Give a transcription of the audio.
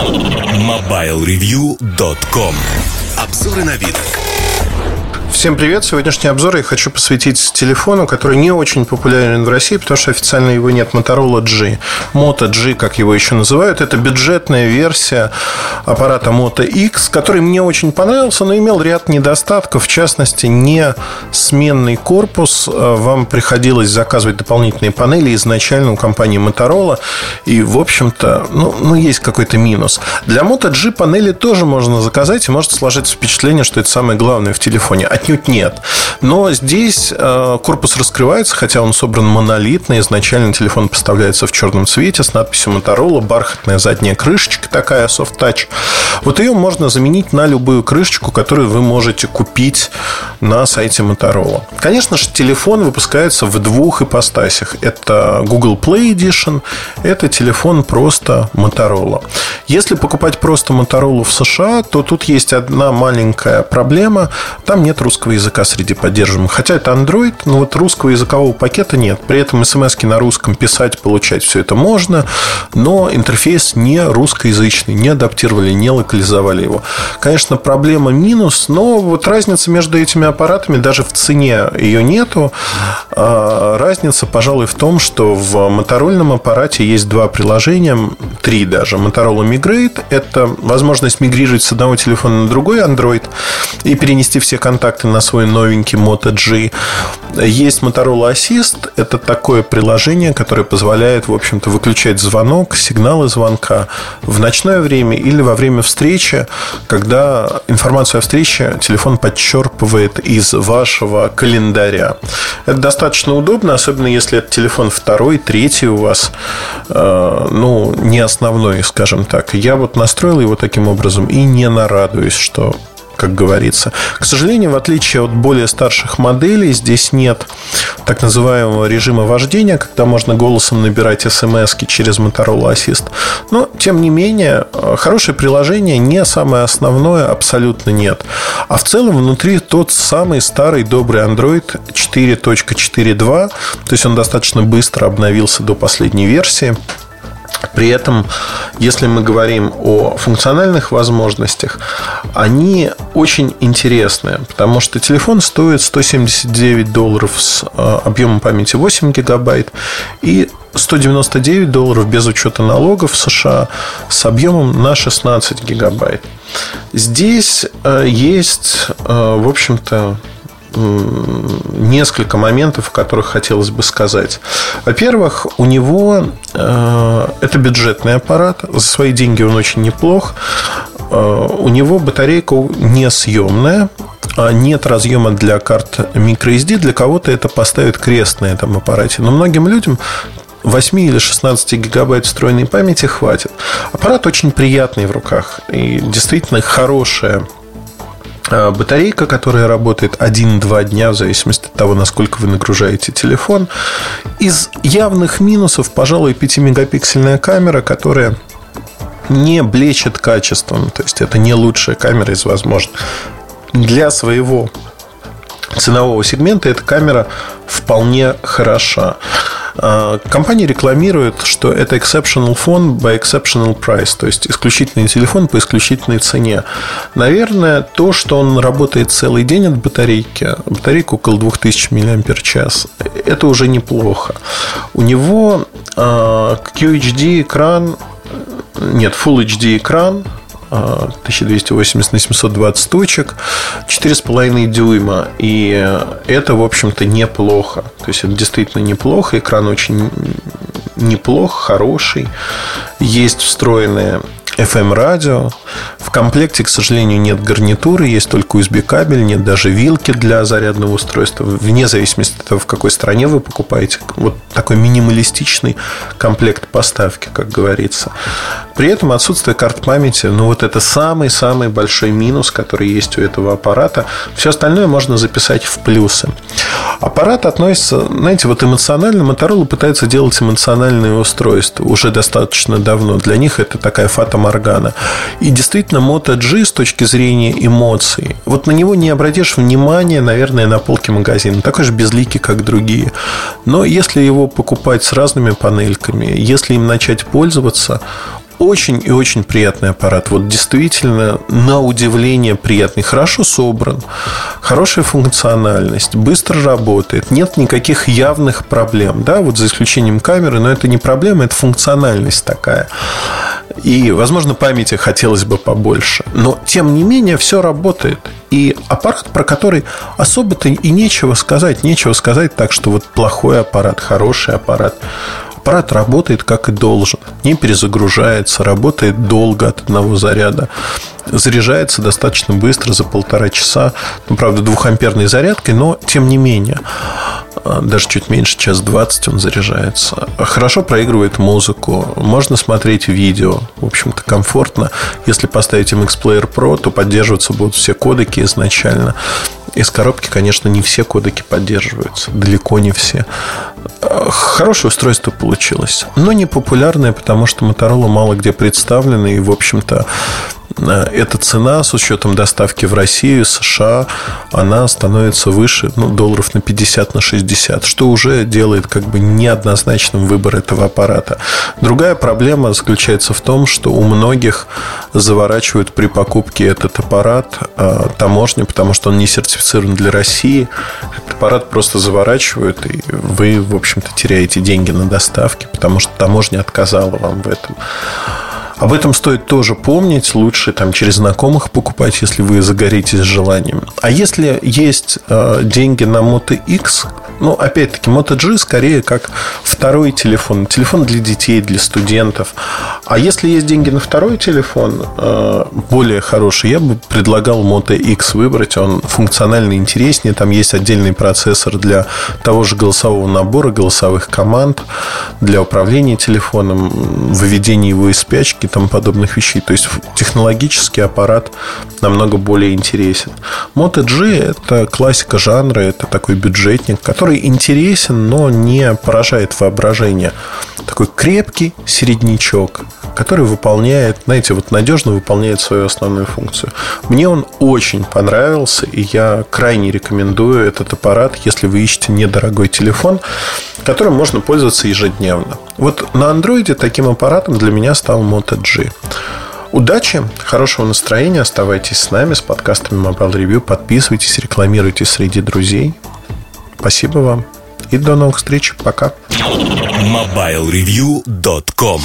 MobileReview.com Обзоры на вид. Всем привет! Сегодняшний обзор я хочу посвятить телефону, который не очень популярен в России, потому что официально его нет. Motorola G. Moto G, как его еще называют. Это бюджетная версия аппарата Moto X, который мне очень понравился, но имел ряд недостатков. В частности, не сменный корпус. Вам приходилось заказывать дополнительные панели изначально у компании Motorola. И, в общем-то, ну, ну есть какой-то минус. Для Moto G панели тоже можно заказать, и может сложиться впечатление, что это самое главное в телефоне. От отнюдь нет. Но здесь э, корпус раскрывается, хотя он собран монолитно. Изначально телефон поставляется в черном цвете с надписью Motorola, бархатная задняя крышечка такая, soft touch. Вот ее можно заменить на любую крышечку, которую вы можете купить на сайте Motorola. Конечно же, телефон выпускается в двух ипостасях. Это Google Play Edition, это телефон просто Motorola. Если покупать просто Motorola в США, то тут есть одна маленькая проблема. Там нет русского языка среди поддерживаемых. Хотя это Android, но вот русского языкового пакета нет. При этом смс на русском писать, получать все это можно, но интерфейс не русскоязычный, не адаптировали, не локализовали его. Конечно, проблема минус, но вот разница между этими аппаратами даже в цене ее нету. А разница, пожалуй, в том, что в моторольном аппарате есть два приложения, три даже. Motorola Migrate – это возможность мигрировать с одного телефона на другой Android и перенести все контакты на свой новенький Moto G. Есть Motorola Assist. Это такое приложение, которое позволяет, в общем-то, выключать звонок, сигналы звонка в ночное время или во время встречи, когда информацию о встрече телефон подчерпывает из вашего календаря. Это достаточно удобно, особенно если это телефон второй, третий у вас, э, ну, не основной, скажем так. Я вот настроил его таким образом и не нарадуюсь, что как говорится. К сожалению, в отличие от более старших моделей, здесь нет так называемого режима вождения, когда можно голосом набирать смс через Motorola Assist. Но, тем не менее, хорошее приложение не самое основное, абсолютно нет. А в целом внутри тот самый старый добрый Android 4.4.2, то есть он достаточно быстро обновился до последней версии. При этом, если мы говорим о функциональных возможностях, они очень интересные, потому что телефон стоит 179 долларов с э, объемом памяти 8 гигабайт и 199 долларов без учета налогов в США с объемом на 16 гигабайт. Здесь э, есть, э, в общем-то, несколько моментов, о которых хотелось бы сказать. Во-первых, у него э, это бюджетный аппарат. За свои деньги он очень неплох. Э, у него батарейка несъемная. А нет разъема для карт microSD. Для кого-то это поставит крест на этом аппарате. Но многим людям 8 или 16 гигабайт встроенной памяти хватит. Аппарат очень приятный в руках и действительно хорошая батарейка, которая работает 1-2 дня в зависимости от того, насколько вы нагружаете телефон. Из явных минусов, пожалуй, 5-мегапиксельная камера, которая не блечет качеством. То есть это не лучшая камера из возможных. Для своего ценового сегмента эта камера вполне хороша. А, компания рекламирует, что это exceptional phone by exceptional price, то есть исключительный телефон по исключительной цене. Наверное, то, что он работает целый день от батарейки, батарейка около 2000 мАч, это уже неплохо. У него а, QHD экран нет, Full HD экран 1280 на 720 точек, 4,5 дюйма. И это, в общем-то, неплохо. То есть, это действительно неплохо. Экран очень неплох, хороший. Есть встроенные FM-радио. В комплекте, к сожалению, нет гарнитуры, есть только USB-кабель, нет даже вилки для зарядного устройства, вне зависимости от того, в какой стране вы покупаете. Вот такой минималистичный комплект поставки, как говорится. При этом отсутствие карт памяти, ну вот это самый-самый большой минус, который есть у этого аппарата. Все остальное можно записать в плюсы. Аппарат относится, знаете, вот эмоционально Motorola пытается делать эмоциональные устройства уже достаточно давно. Для них это такая фатомарка Моргана. И действительно, Moto G с точки зрения эмоций, вот на него не обратишь внимания, наверное, на полке магазина. Такой же безликий, как другие. Но если его покупать с разными панельками, если им начать пользоваться, очень и очень приятный аппарат. Вот действительно, на удивление приятный. Хорошо собран, хорошая функциональность, быстро работает, нет никаких явных проблем. Да, вот за исключением камеры, но это не проблема, это функциональность такая. И, возможно, памяти хотелось бы побольше. Но, тем не менее, все работает. И аппарат, про который особо-то и нечего сказать. Нечего сказать так, что вот плохой аппарат, хороший аппарат. Аппарат работает как и должен, не перезагружается, работает долго от одного заряда, заряжается достаточно быстро, за полтора часа. Ну, правда, двухамперной зарядкой, но тем не менее. А, даже чуть меньше, час двадцать он заряжается. Хорошо проигрывает музыку, можно смотреть видео. В общем-то, комфортно. Если поставить MX Player Pro, то поддерживаться будут все кодеки изначально. Из коробки, конечно, не все кодеки поддерживаются. Далеко не все. Хорошее устройство получилось. Но не популярное, потому что Motorola мало где представлена. И, в общем-то, Э, эта цена с учетом доставки в Россию, США, она становится выше ну, долларов на 50, на 60, что уже делает как бы неоднозначным выбор этого аппарата. Другая проблема заключается в том, что у многих заворачивают при покупке этот аппарат э, таможни, потому что он не сертифицирован для России. Этот аппарат просто заворачивают, и вы, в общем-то, теряете деньги на доставке, потому что таможня отказала вам в этом. Об этом стоит тоже помнить. Лучше там через знакомых покупать, если вы загоритесь желанием. А если есть э, деньги на Moto X, ну, опять-таки, Moto G скорее как второй телефон. Телефон для детей, для студентов. А если есть деньги на второй телефон, э, более хороший, я бы предлагал Moto X выбрать. Он функционально интереснее. Там есть отдельный процессор для того же голосового набора, голосовых команд, для управления телефоном, выведения его из спячки тому подобных вещей. То есть технологический аппарат намного более интересен. Moto G – это классика жанра, это такой бюджетник, который интересен, но не поражает воображение. Такой крепкий середнячок, который выполняет, знаете, вот надежно выполняет свою основную функцию. Мне он очень понравился, и я крайне рекомендую этот аппарат, если вы ищете недорогой телефон, которым можно пользоваться ежедневно. Вот на андроиде таким аппаратом для меня стал Moto G. Удачи, хорошего настроения, оставайтесь с нами с подкастами Mobile Review, подписывайтесь, рекламируйте среди друзей. Спасибо вам и до новых встреч. Пока. MobileReview.com